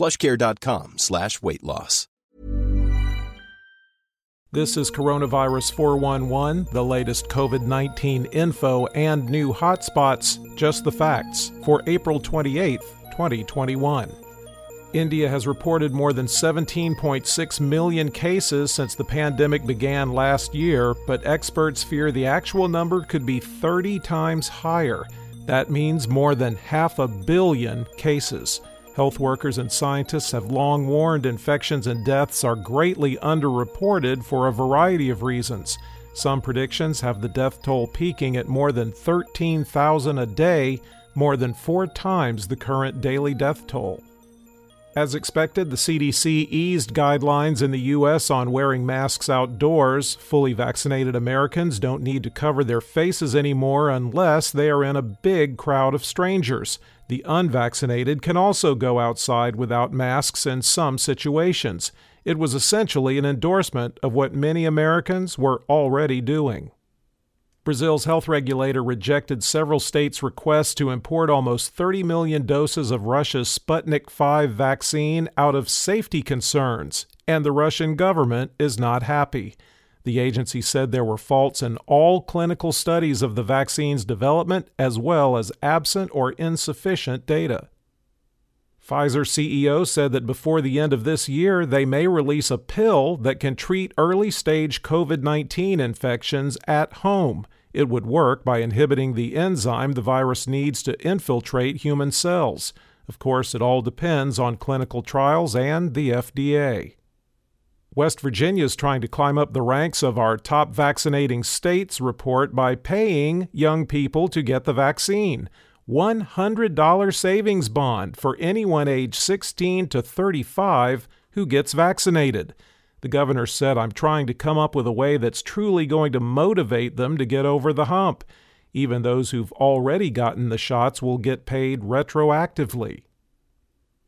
plushcare.com slash weight loss. This is Coronavirus 411, the latest COVID 19 info and new hotspots, just the facts, for April 28, 2021. India has reported more than 17.6 million cases since the pandemic began last year, but experts fear the actual number could be 30 times higher. That means more than half a billion cases. Health workers and scientists have long warned infections and deaths are greatly underreported for a variety of reasons. Some predictions have the death toll peaking at more than 13,000 a day, more than four times the current daily death toll. As expected, the CDC eased guidelines in the U.S. on wearing masks outdoors. Fully vaccinated Americans don't need to cover their faces anymore unless they are in a big crowd of strangers. The unvaccinated can also go outside without masks in some situations. It was essentially an endorsement of what many Americans were already doing. Brazil's health regulator rejected several states' requests to import almost 30 million doses of Russia's Sputnik V vaccine out of safety concerns, and the Russian government is not happy. The agency said there were faults in all clinical studies of the vaccine's development, as well as absent or insufficient data. Pfizer CEO said that before the end of this year, they may release a pill that can treat early stage COVID 19 infections at home. It would work by inhibiting the enzyme the virus needs to infiltrate human cells. Of course, it all depends on clinical trials and the FDA. West Virginia is trying to climb up the ranks of our top vaccinating states report by paying young people to get the vaccine. $100 savings bond for anyone age 16 to 35 who gets vaccinated. The governor said, I'm trying to come up with a way that's truly going to motivate them to get over the hump. Even those who've already gotten the shots will get paid retroactively.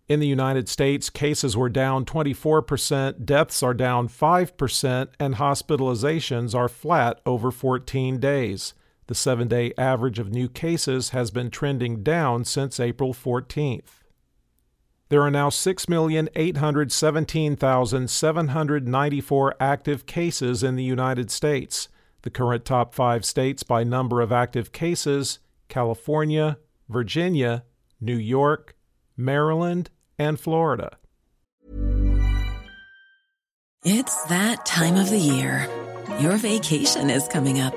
In the United States, cases were down 24%, deaths are down 5%, and hospitalizations are flat over 14 days. The seven day average of new cases has been trending down since April 14th. There are now 6,817,794 active cases in the United States. The current top five states by number of active cases California, Virginia, New York, Maryland, and Florida. It's that time of the year. Your vacation is coming up.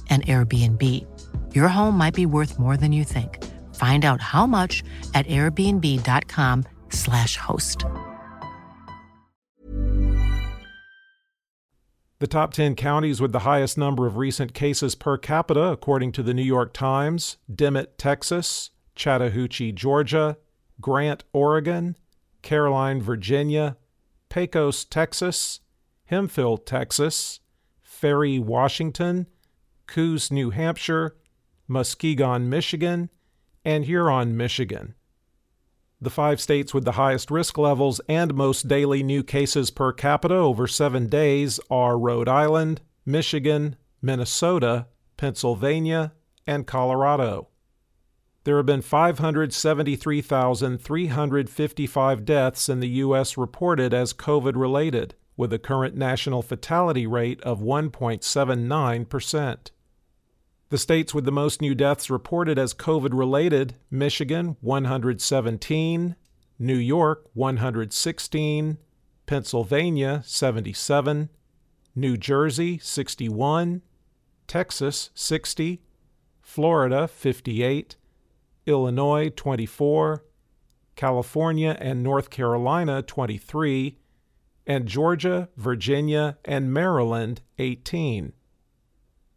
an Airbnb. Your home might be worth more than you think. Find out how much at airbnb.com/slash host. The top 10 counties with the highest number of recent cases per capita, according to the New York Times Dimmit, Texas, Chattahoochee, Georgia, Grant, Oregon, Caroline, Virginia, Pecos, Texas, Hemphill, Texas, Ferry, Washington, Coos, New Hampshire, Muskegon, Michigan, and Huron, Michigan. The five states with the highest risk levels and most daily new cases per capita over seven days are Rhode Island, Michigan, Minnesota, Pennsylvania, and Colorado. There have been 573,355 deaths in the U.S. reported as COVID related with a current national fatality rate of 1.79%. The states with the most new deaths reported as COVID related Michigan, 117, New York, 116, Pennsylvania, 77, New Jersey, 61, Texas, 60, Florida, 58, Illinois, 24, California and North Carolina, 23, and Georgia, Virginia, and Maryland 18.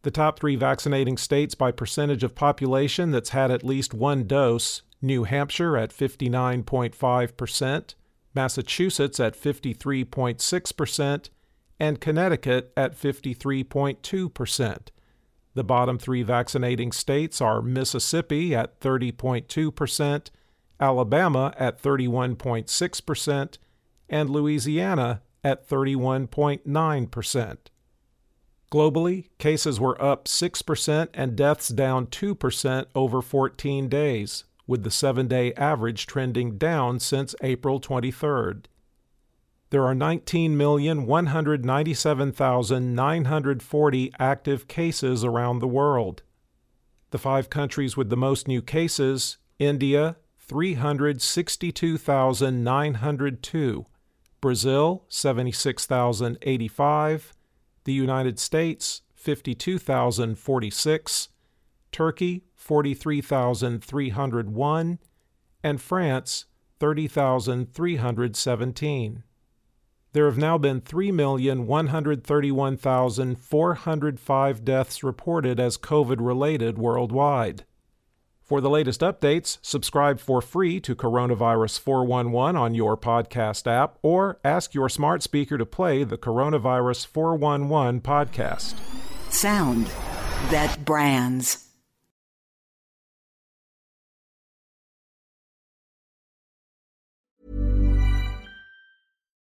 The top three vaccinating states by percentage of population that's had at least one dose New Hampshire at 59.5%, Massachusetts at 53.6%, and Connecticut at 53.2%. The bottom three vaccinating states are Mississippi at 30.2%, Alabama at 31.6%, and Louisiana at 31.9%. Globally, cases were up 6% and deaths down 2% over 14 days, with the seven day average trending down since April 23rd. There are 19,197,940 active cases around the world. The five countries with the most new cases India, 362,902. Brazil, 76,085, the United States, 52,046, Turkey, 43,301, and France, 30,317. There have now been 3,131,405 deaths reported as COVID related worldwide. For the latest updates, subscribe for free to Coronavirus 411 on your podcast app or ask your smart speaker to play the Coronavirus 411 podcast. Sound that brands.